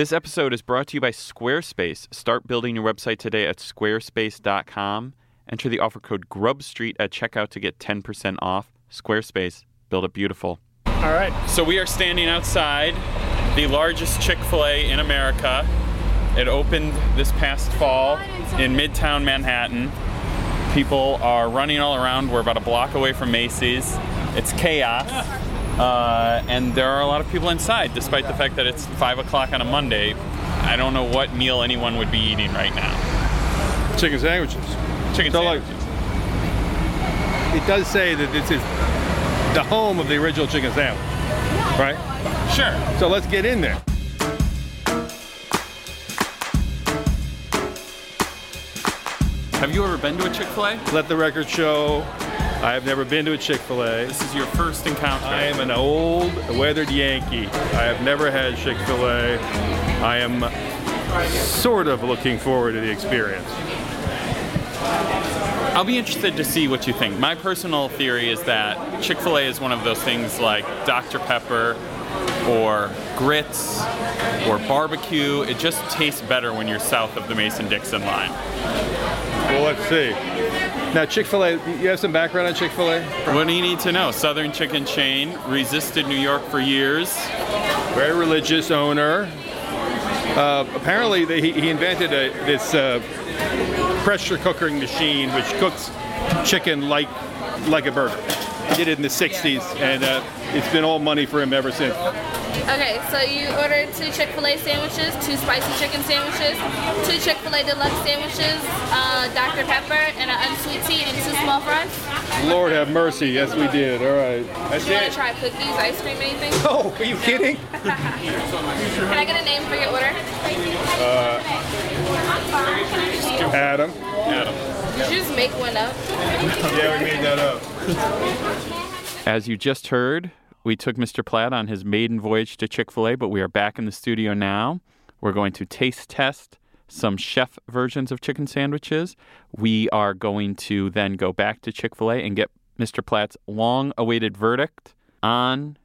This episode is brought to you by Squarespace. Start building your website today at squarespace.com. Enter the offer code GRUBSTREET at checkout to get 10% off. Squarespace, build it beautiful. All right, so we are standing outside the largest Chick fil A in America. It opened this past fall in Midtown Manhattan. People are running all around. We're about a block away from Macy's. It's chaos. Uh, and there are a lot of people inside, despite the fact that it's 5 o'clock on a Monday. I don't know what meal anyone would be eating right now. Chicken sandwiches. Chicken So, like- sandwiches. It does say that this is the home of the original chicken sandwich, right? Sure. So let's get in there. Have you ever been to a Chick fil A? Let the record show I have never been to a Chick fil A. This is your first encounter. I am an old, weathered Yankee. I have never had Chick fil A. I am sort of looking forward to the experience. I'll be interested to see what you think. My personal theory is that Chick fil A is one of those things like Dr. Pepper or grits or barbecue. It just tastes better when you're south of the Mason Dixon line. Well, let's see. Now, Chick fil A, you have some background on Chick fil A? What do you need to know? Southern chicken chain, resisted New York for years. very religious owner. Uh, apparently, he, he invented a, this uh, pressure cooking machine which cooks chicken like like a burger. He did it in the 60s, and uh, it's been all money for him ever since. Okay, so you ordered two Chick-fil-A sandwiches, two spicy chicken sandwiches, two Chick-fil-A deluxe sandwiches, uh, Dr. Pepper, and an unsweet tea, and two small fries. Lord have mercy. Yes, we did. All right. That's Do you want to try cookies, ice cream, anything? Oh, are you kidding? Can I get a name for your order? Uh, Adam. Adam. Did you just make one up? Yeah, we made that up. As you just heard, we took Mr. Platt on his maiden voyage to Chick fil A, but we are back in the studio now. We're going to taste test some chef versions of chicken sandwiches. We are going to then go back to Chick fil A and get Mr. Platt's long awaited verdict on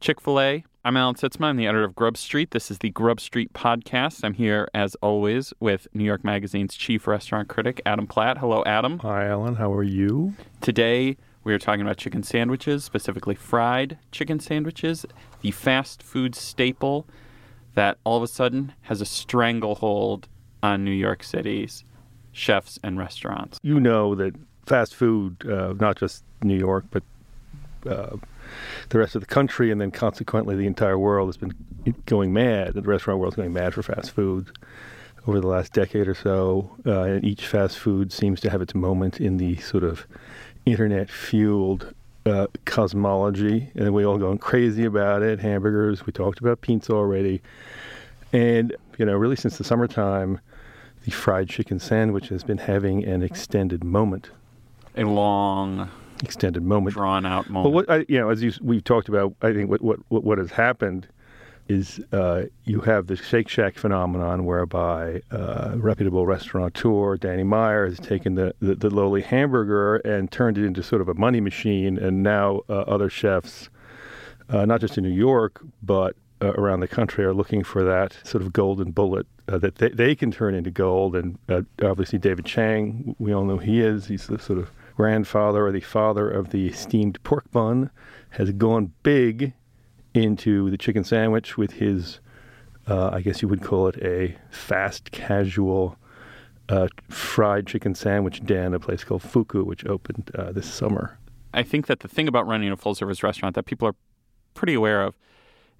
Chick fil A. I'm Alan Sytsma. I'm the editor of Grub Street. This is the Grub Street podcast. I'm here, as always, with New York Magazine's chief restaurant critic, Adam Platt. Hello, Adam. Hi, Alan. How are you? Today, we are talking about chicken sandwiches, specifically fried chicken sandwiches, the fast food staple that all of a sudden has a stranglehold on New York City's chefs and restaurants. you know that fast food, uh, not just New York, but uh, the rest of the country, and then consequently the entire world has been going mad. The restaurant world's going mad for fast food over the last decade or so. Uh, and each fast food seems to have its moment in the sort of internet-fueled uh, cosmology, and we all going crazy about it. Hamburgers, we talked about pizza already, and you know, really since the summertime, the fried chicken sandwich has been having an extended moment. A long, Extended moment. drawn out moment. Well, what I, you know, as you, we've talked about, I think what what, what has happened is uh, you have the Shake Shack phenomenon, whereby uh, reputable restaurateur Danny Meyer has taken the, the, the lowly hamburger and turned it into sort of a money machine, and now uh, other chefs, uh, not just in New York but uh, around the country, are looking for that sort of golden bullet uh, that they, they can turn into gold. And obviously, David Chang, we all know he is. He's the sort of grandfather or the father of the steamed pork bun, has gone big into the chicken sandwich with his, uh, I guess you would call it a fast casual uh, fried chicken sandwich den, a place called Fuku, which opened uh, this summer. I think that the thing about running a full service restaurant that people are pretty aware of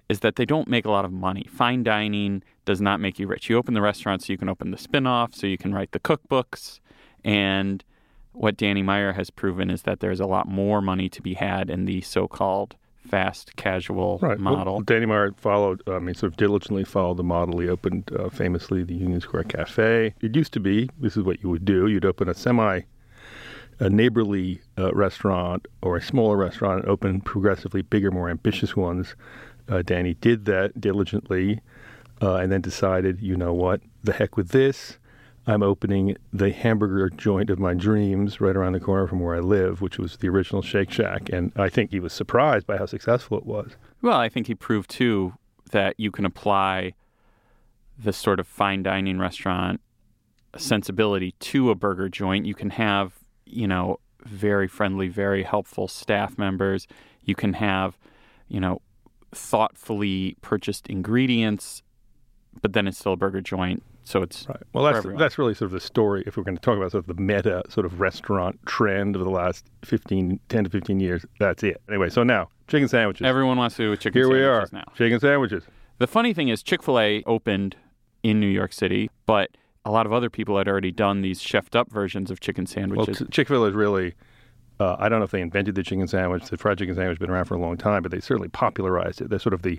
is that they don't make a lot of money. Fine dining does not make you rich. You open the restaurant so you can open the spin off, so you can write the cookbooks. And what Danny Meyer has proven is that there's a lot more money to be had in the so called fast casual Well, model. Danny Meyer followed, I mean, sort of diligently followed the model. He opened uh, famously the Union Square Cafe. It used to be, this is what you would do, you'd open a semi a neighborly uh, restaurant or a smaller restaurant and open progressively bigger, more ambitious ones. Uh, Danny did that diligently uh, and then decided, you know what, the heck with this. I'm opening the hamburger joint of my dreams right around the corner from where I live, which was the original Shake Shack. And I think he was surprised by how successful it was. Well, I think he proved too that you can apply the sort of fine dining restaurant sensibility to a burger joint. You can have, you know, very friendly, very helpful staff members. You can have, you know, thoughtfully purchased ingredients, but then it's still a burger joint. So it's Right. Well, that's everyone. that's really sort of the story. If we're going to talk about sort of the meta sort of restaurant trend of the last 15, 10 to 15 years, that's it. Anyway, so now chicken sandwiches. everyone wants to do with chicken Here we are. now. Chicken sandwiches. The funny thing is, Chick fil A opened in New York City, but a lot of other people had already done these chefed up versions of chicken sandwiches. Well. Chick Fil A is really. Uh, I don't know if they invented the chicken sandwich. The fried chicken sandwich has been around for a long time, but they certainly popularized it. They're sort of the,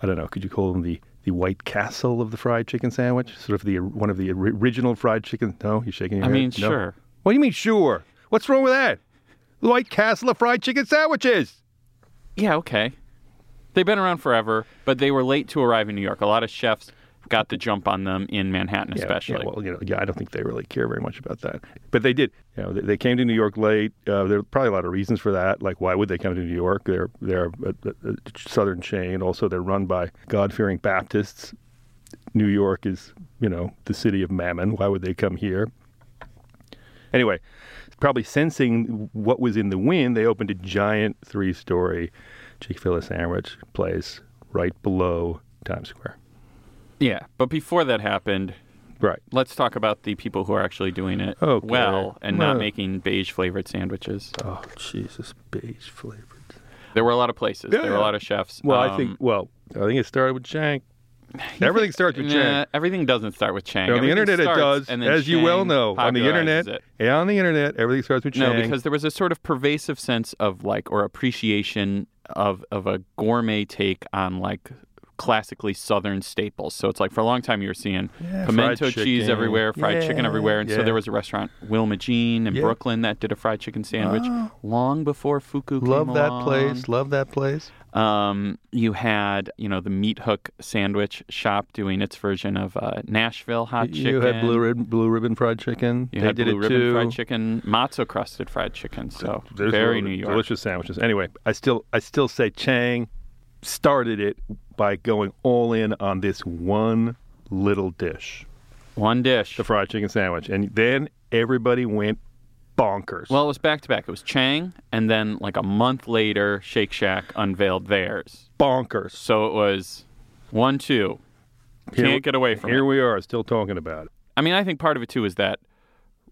I don't know, could you call them the the White Castle of the fried chicken sandwich? Sort of the one of the original fried chicken. No, you're shaking your I head. I mean, No? sure. What do you mean, sure? What's wrong with that? The White Castle of fried chicken sandwiches. Yeah, okay. They've been around forever, but they were late to arrive in New York. A lot of chefs got the jump on them in Manhattan, Yeah, especially. Yeah, well, you know, yeah, I don't think they really care very much about that, but they did. You know, they, they came to New York late. Uh, there are probably a lot of reasons for that. Like, why would they come to New York? They're they're a, a, a southern chain. Also, they're run by God-fearing Baptists. New York is, you know, the city of Mammon. Why would they come here? Anyway, probably sensing what was in the wind, they opened a giant three-story Chick-fil-A sandwich place right below Times Square. Yeah, but before that happened, Right. let's talk about the people who are actually doing it Okay. well and not Well- making beige flavored sandwiches. Oh, Jesus, beige flavored. There were a lot of places. Yeah, there were a lot of chefs. Well, I Um, think. Well, I think it started with Chang. Everything starts with nah, Chang. everything doesn't start with Chang. on the internet, it does, as you well know. On the internet, it. yeah, on the internet, everything starts with Chang. No, because there was a sort of pervasive sense of like or appreciation of of a gourmet take on like classically southern staples. So it's like for a long time you were seeing Yeah, pimento cheese chicken. everywhere, fried chicken everywhere, and so there was a restaurant Wilma Jean in Yeah. Brooklyn that did a fried chicken sandwich Oh. long before Fuku came love that along. place. Love that place. Um, you had, you know, the Meat Hook sandwich shop doing its version of uh, Nashville hot chicken. You had blue ribbon, blue ribbon fried chicken. You they had did blue it ribbon too. fried chicken, matzo crusted fried chicken. So There's very New York. delicious sandwiches. Anyway, I still, I still say Chang started it by going all in on this one little dish, One dish. the fried chicken sandwich, and then everybody went bonkers. Well, it was back to back. It was Chang, and then like a month later, Shake Shack unveiled theirs. bonkers. So it was one, two. Can't Here- get away from Here it. we are, still talking about it. I mean, I think part of it too is that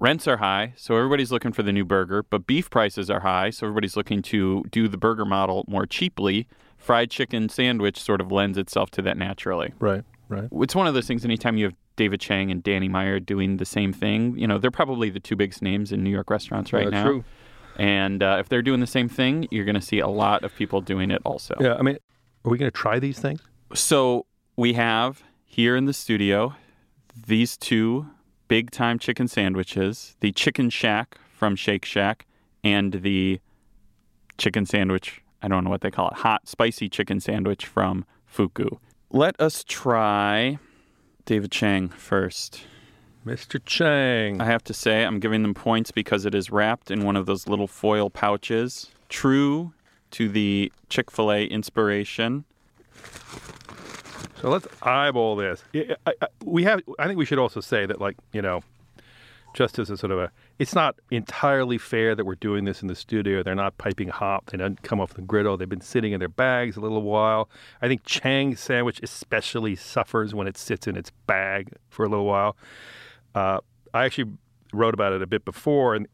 rents are high, so everybody's looking for the new burger, but beef prices are high, so everybody's looking to do the burger model more cheaply. Fried chicken sandwich sort of lends itself to that naturally. Right, right. It's one of those things anytime you have David Chang and Danny Meyer doing the same thing, you know, they're probably the two biggest names in New York restaurants right Uh, now. True. And uh, if they're doing the same thing, you're going to see a lot of people doing it also. Yeah, I mean, are we going to try these things? So we have here in the studio these two big time chicken sandwiches the Chicken Shack from Shake Shack and the chicken sandwich, I don't know what they call it, hot, spicy chicken sandwich from Fuku. Let us try David Chang first. Mr. Chang. I have to say, I'm giving them points because it is wrapped in one of those little foil pouches. True to the Chick fil A inspiration. So let's eyeball this. Yeah, I, I, we have. I think we should also say that, like you know, just as a sort of a, it's not entirely fair that we're doing this in the studio. They're not piping hot. They don't come off the griddle. They've been sitting in their bags a little while. I think Chang sandwich especially suffers when it sits in its bag for a little while. Uh, I actually wrote about it a bit before, and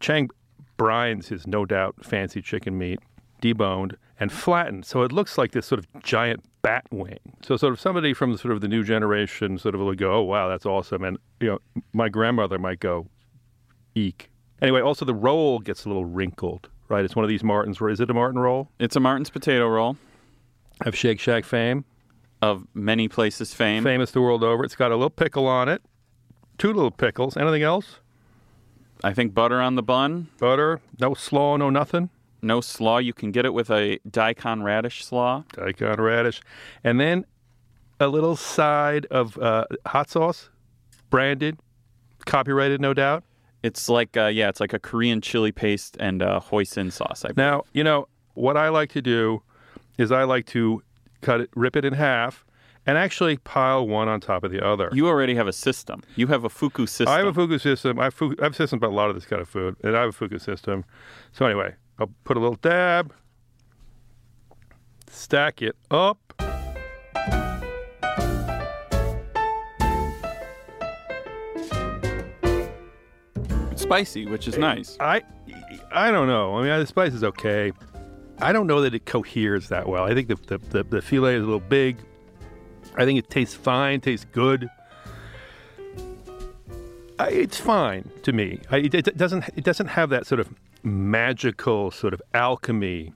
Chang brines his no doubt fancy chicken meat, deboned and flattened, so it looks like this sort of giant bat wing. So sort of somebody from sort of the new generation sort of will go, "Oh wow, that's awesome," and you know, my grandmother might go, "Eek." Anyway, also the roll gets a little wrinkled, right? It's one of these Martins. Is it a Martin roll? It's a Martin's potato roll Of Shake Shack fame, of many places fame. famous the world over. It's got a little pickle on it, two little pickles. Anything else? I think butter on the bun, Butter, no slaw, no nothing. no slaw. You can get it with a daikon radish slaw. daikon radish, and then a little side of uh, hot sauce, branded, copyrighted, no doubt. It's like, uh, yeah, it's like a Korean chili paste and uh, hoisin sauce. I Now, you know what I like to do is I like to cut it, rip it in half, and actually pile one on top of the other. You already have a system. You have a fuku system. I have a fuku system. I have, fugu, I have systems about a lot of this kind of food, and I have a fuku system. So anyway, I'll put a little dab, stack it up. Spicy, which is nice. I, I don't know. I mean, the spice is okay. I don't know that it coheres that well. I think the the, the, the filet is a little big. I think it tastes fine, tastes good. I, it's fine to me. I, it, it doesn't it doesn't have that sort of magical sort of alchemy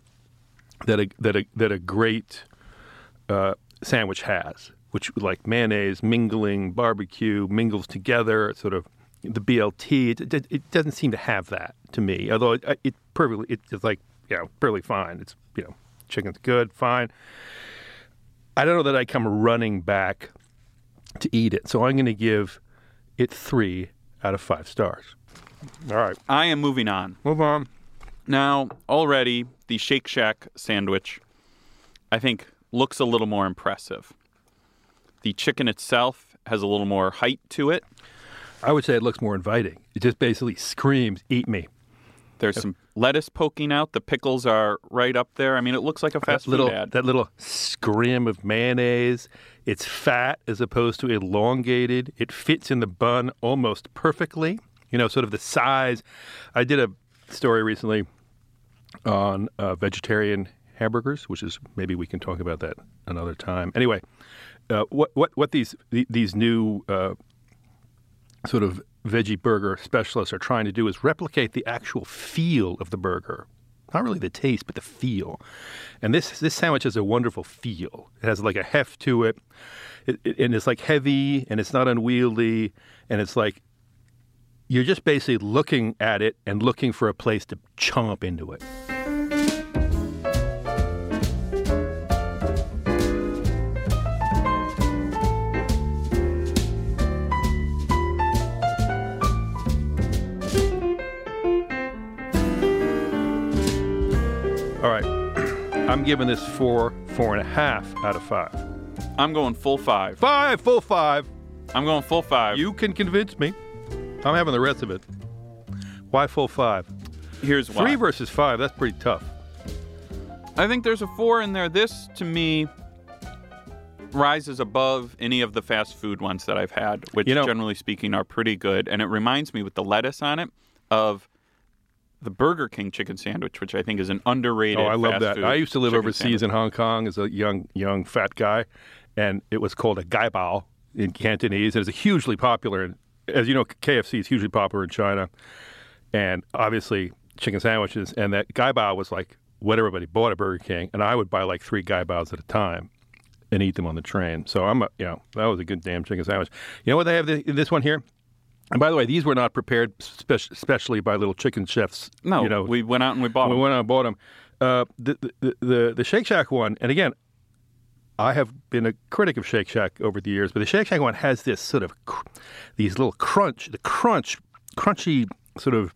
that a that a that a great uh, sandwich has, which like mayonnaise mingling, barbecue mingles together, sort of the BLT. It, it, it doesn't seem to have that to me. Although it, it perfectly it's like you know perfectly fine. It's you know chicken's good, fine. I don't know that I come running back to eat it, so I'm going to give it three out of five stars. All right, I am moving on. move on. Now, already the Shake Shack sandwich, I think, looks a little more impressive. The chicken itself has a little more height to it. I would say it looks more inviting. It just basically screams, "Eat me." There's some lettuce poking out. The pickles are right up there. I mean, it looks like a fast that little food ad. that little scrim of mayonnaise. It's fat as opposed to elongated. It fits in the bun almost perfectly. You know, sort of the size. I did a story recently on uh, vegetarian hamburgers, which is maybe we can talk about that another time. Anyway, uh, what what what these these new uh, sort of veggie burger specialists are trying to do is replicate the actual feel of the burger. Not really the taste, but the feel. And this this sandwich has a wonderful feel. It has like a heft to it, it, it- and it's like heavy, and it's not unwieldy, and it's like you're just basically looking at it and looking for a place to chomp into it. I'm giving this four, four and a half out of five. I'm going full five. Five, full five. I'm going full five. You can convince me. I'm having the rest of it. Why full five? Here's why. Three versus five, that's pretty tough. I think there's a four in there. This, to me, rises above any of the fast food ones that I've had, which, You know- generally speaking, are pretty good. And it reminds me, with the lettuce on it, of the Burger King chicken sandwich, which I think is an underrated. Oh, I love that. I used to live overseas sandwich. in Hong Kong as a young, young fat guy, and it was called a gai bao in Cantonese. And it's a hugely popular, and as you know, KFC is hugely popular in China, and obviously chicken sandwiches. And that gai bao was like what everybody bought at Burger King, and I would buy like three gai baos at a time and eat them on the train. So I'm, a, you know, that was a good damn chicken sandwich. You know what they have th- this one here? And by the way, these were not prepared spe- specially by little chicken chefs. No, you know, we went out and we bought we them. went out and bought them. Uh, the, the the the Shake Shack one, and again, I have been a critic of Shake Shack over the years, but the Shake Shack one has this sort of cr- these little crunch, the crunch, crunchy sort of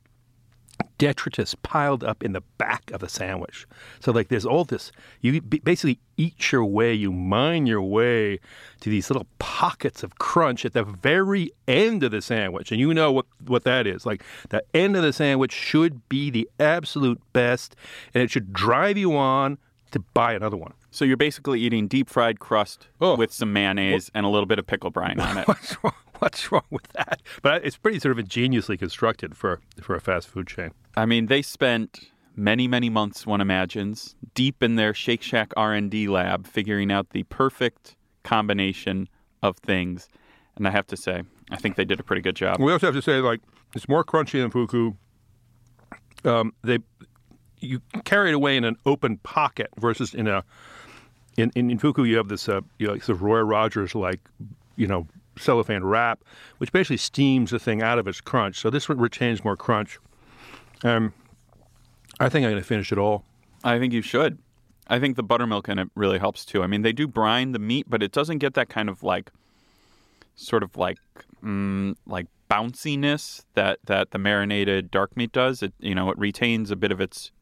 detritus piled up in the back of the sandwich. So like there's all this you basically eat your way, you mine your way to these little pockets of crunch at the very end of the sandwich. And you know what what that is. Like the end of the sandwich should be the absolute best and it should drive you on to buy another one. So you're basically eating deep fried crust Oh. with some mayonnaise and a little bit of pickle brine on it. What's wrong? What's wrong with that? But it's pretty sort of ingeniously constructed for for a fast food chain. I mean, they spent many, many months, one imagines, deep in their Shake Shack R&D lab, figuring out the perfect combination of things. And I have to say, I think they did a pretty good job. We also have to say, like, it's more crunchy than fuku. Um, they you carry it away in an open pocket versus in a in in, in fuku you have this uh, you know, sort of Roy Rogers like you know cellophane wrap, which basically steams the thing out of its crunch. So this one retains more crunch. Um, I think I'm going to finish it all. I think you should. I think the buttermilk in it really helps too. I mean, they do brine the meat, but it doesn't get that kind of like, sort of like, mm, like bounciness that that the marinated dark meat does. It you know it retains a bit of its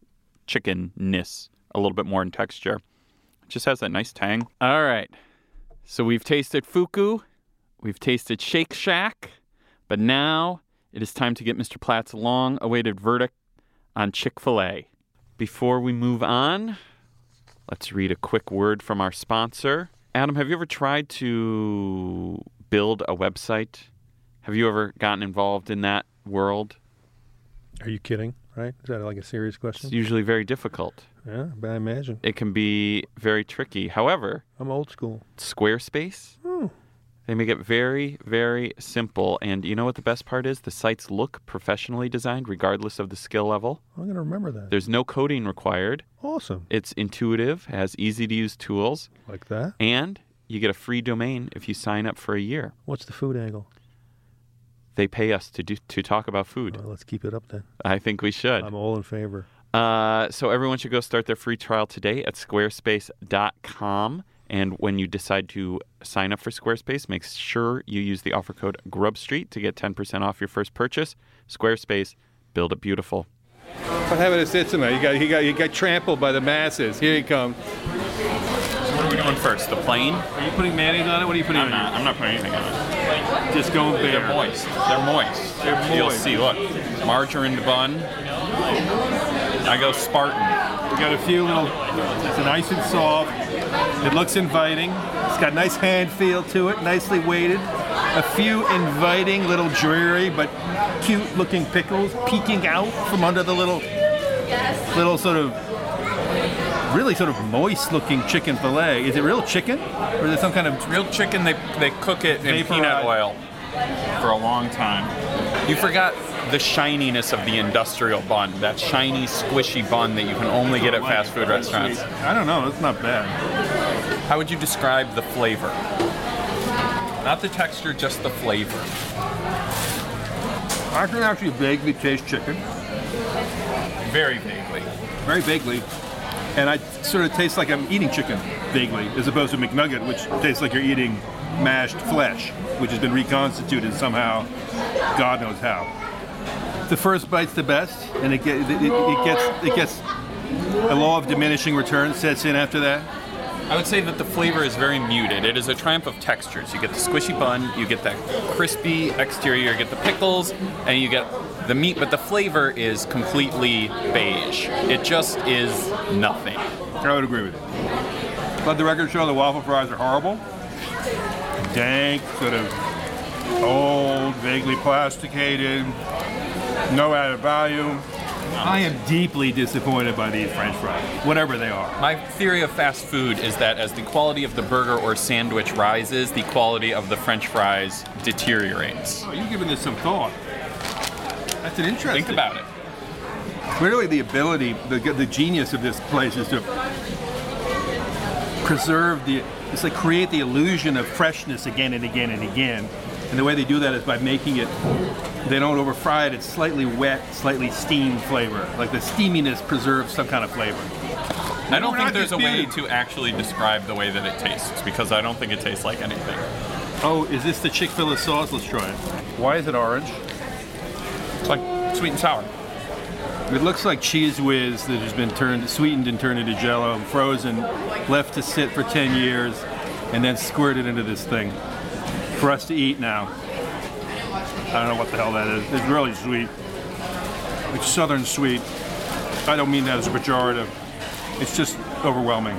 chickenness, a little bit more in texture. It just has that nice tang. All right, So we've tasted Fuku, we've tasted Shake Shack, but now it is time to get Mr. Platt's long awaited verdict on Chick fil A. Before we move on, let's read a quick word from our sponsor. Adam, have you ever tried to build a website? Have you ever gotten involved in that world? Are you kidding? Right? Is that like a serious question? It's usually very difficult. Yeah, but I imagine. It can be very tricky. However, I'm old school. Squarespace, Hmm. They make it very, very simple. And you know what the best part is? The sites look professionally designed regardless of the skill level. I'm gonna remember that. There's no coding required. awesome. It's intuitive, has easy to use tools, Like that. and you get a free domain if you sign up for a year. What's the food angle? They pay us to do to talk about food. Well, let's keep it up then. I think we should. I'm all in favor. Uh, so everyone should go start their free trial today at squarespace.com. And when you decide to sign up for Squarespace, make sure you use the offer code GrubStreet to get 10% off your first purchase. Squarespace, build it beautiful. What happened to sit tonight? You got, you got, you got trampled by the masses. Here you come. What are we doing first? The plain? Are you putting mayonnaise on it? What are you putting I'm not. I'm not putting anything on it. Just go going They're bare. moist. They're moist. They're moist. You'll see. Look, margarine bun. I go Spartan. We got a few little. It's nice and soft. It looks inviting. It's got a nice hand feel to it. Nicely weighted. A few inviting little dreary but cute looking pickles peeking out from under the little little sort of really sort of moist looking chicken fillet. Is it real chicken or is it some kind of Real chicken, they, they cook it in peanut oil for a long time. You forgot the shininess of the industrial bun, that shiny, squishy bun that you can only get at fast food restaurants. I don't know. It's not bad. How would you describe the flavor? Not the texture, just the flavor. I can actually vaguely taste chicken. Very vaguely. very vaguely, and I sort of taste like I'm eating chicken vaguely, as opposed to McNugget, which tastes like you're eating mashed flesh, which has been reconstituted somehow, God knows how. The first bite's the best, and it, get, it, it, it gets it gets a law of diminishing returns sets in after that. I would say that the flavor is very muted. It is a triumph of textures. You get the squishy bun, you get that crispy exterior, you get the pickles, and you get the meat, but the flavor is completely beige. It just is nothing. I would agree with you. Let the record show the waffle fries are horrible. Dank, sort of old, vaguely plasticated, no added value. I am deeply disappointed by these French fries, whatever they are. My theory of fast food is that as the quality of the burger or sandwich rises, the quality of the french fries deteriorates. Oh, you're giving this some thought. That's an interesting. Think about it. Clearly, the ability, the, the genius of this place is to preserve the, it's like create the illusion of freshness again and again and again. And the way they do that is by making it, they don't over fry it, it's slightly wet, slightly steamed flavor. Like the steaminess preserves some kind of flavor. I don't We're think not there's a way to actually describe the way that it tastes because I don't think it tastes like anything. Oh, is this the Chick fil A sauce? Let's try it. Why is it orange? It's like sweet and sour. It looks like Cheez Whiz that has been turned, sweetened and turned into jello, and frozen, left to sit for 10 years, and then squirted into this thing for us to eat now. I don't know what the hell that is. It's really sweet. It's southern sweet. I don't mean that as a pejorative. It's just overwhelming.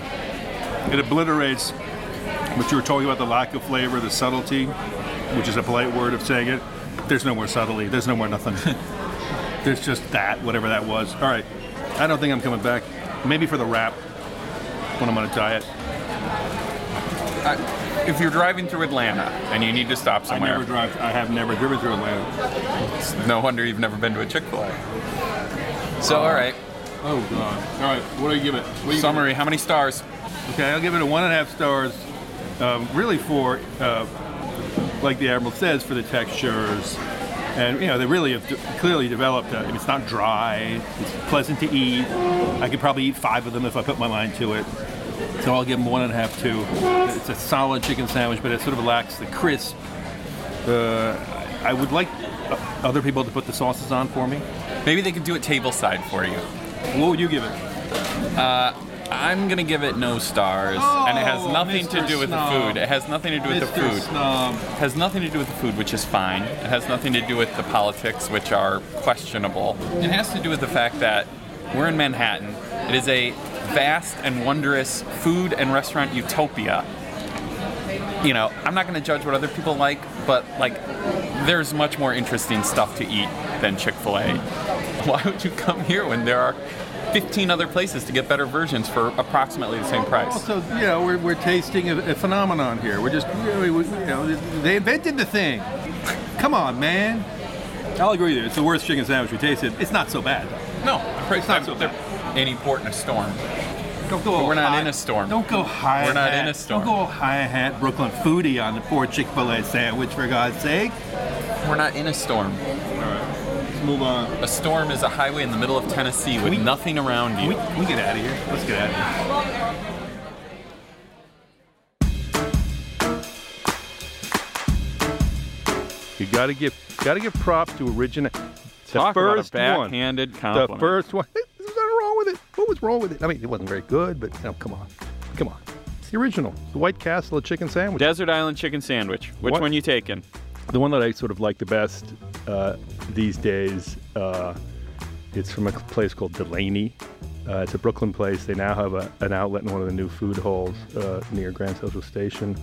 It obliterates what you were talking about the lack of flavor, the subtlety, which is a polite word of saying it. There's no more subtlety. There's no more nothing. There's just that, whatever that was. All right. I don't think I'm coming back. Maybe for the wrap when I'm on a diet. I, if you're driving through Atlanta and you need to stop somewhere, I never drive. I have never driven through Atlanta. no wonder you've never been to a Chick Fil A. So, all right. Oh God. All right. What do you give it? You give Summary: How many stars? Okay, I'll give it a one and a half stars. Um, really for, uh, like the Admiral says, for the textures. And you know they really have de- clearly developed. A, it's not dry. It's pleasant to eat. I could probably eat five of them if I put my mind to it. So I'll give them one and a half, two. It's a solid chicken sandwich, but it sort of lacks the crisp. Uh, I would like uh, other people to put the sauces on for me. Maybe they could do it tableside for you. What would you give it? I I'm gonna give it no stars, and it has Oh, nothing to do with Snob. the food. It has nothing to do with the food. Snob. It has nothing to do with the food, which is fine. It has nothing to do with the politics, which are questionable. It has to do with the fact that we're in Manhattan. It is a vast and wondrous food and restaurant utopia. You know, I'm not going to judge what other people like, but like, there's much more interesting stuff to eat than Chick fil A. Why would you come here when there are 15 other places to get better versions for approximately the same price? Also, you know, we're, we're tasting a, a phenomenon here. We're just, you know, we- you know, they invented the thing. Come on, man. I'll agree with you. It's the worst chicken sandwich we tasted. It's not so bad. No, I'm It's not so bad. Any port in a storm. Don't go. But we're not high- in a storm. Don't go high. We're not hat. in a storm. Don't go high hat Brooklyn foodie on the poor Chick Fil A sandwich for God's sake. We're not in a storm. All right, let's move on. A storm is a highway in the middle of Tennessee with We- nothing around you. we, can we get out of here? Let's get out of here. You got to give got to give props to original. The Talk first about a one. backhanded The first one. What was wrong with it? I mean, it wasn't very good, but you know, come on, come on. It's the original, the White Castle chicken sandwich. Desert Island chicken sandwich. Which What? one you taking? the one that I sort of like the best uh, these days. Uh, it's from a place called Delaney. Uh, it's a Brooklyn place. They now have a, an outlet in one of the new food halls uh, near Grand Central Station,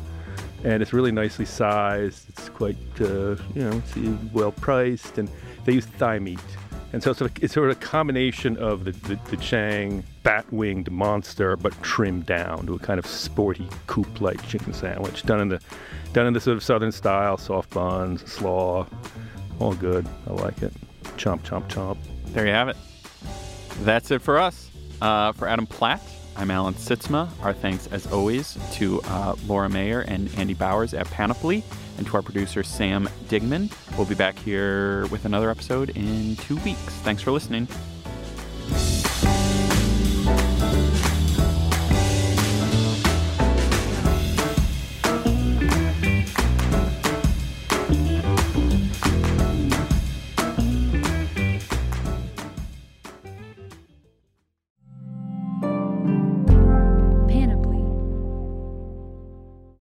and it's really nicely sized. It's quite, uh, you know, it's well priced, and they use thigh meat. And so it's, sort of, it's sort of a combination of the, the, the Chang bat-winged monster, but trimmed down to a kind of sporty coupe-like chicken sandwich, done in the done in the sort of southern style, soft buns, slaw, all good. I like it. Chomp, chomp, chomp. There you have it. That's it for us. Uh, for Adam Platt, I'm Alan Sytsma. Our thanks, as always, to uh, Laura Mayer and Andy Bowers at Panoply, and to our producer, Sam Dingman. We'll be back here with another episode in two weeks. Thanks for listening.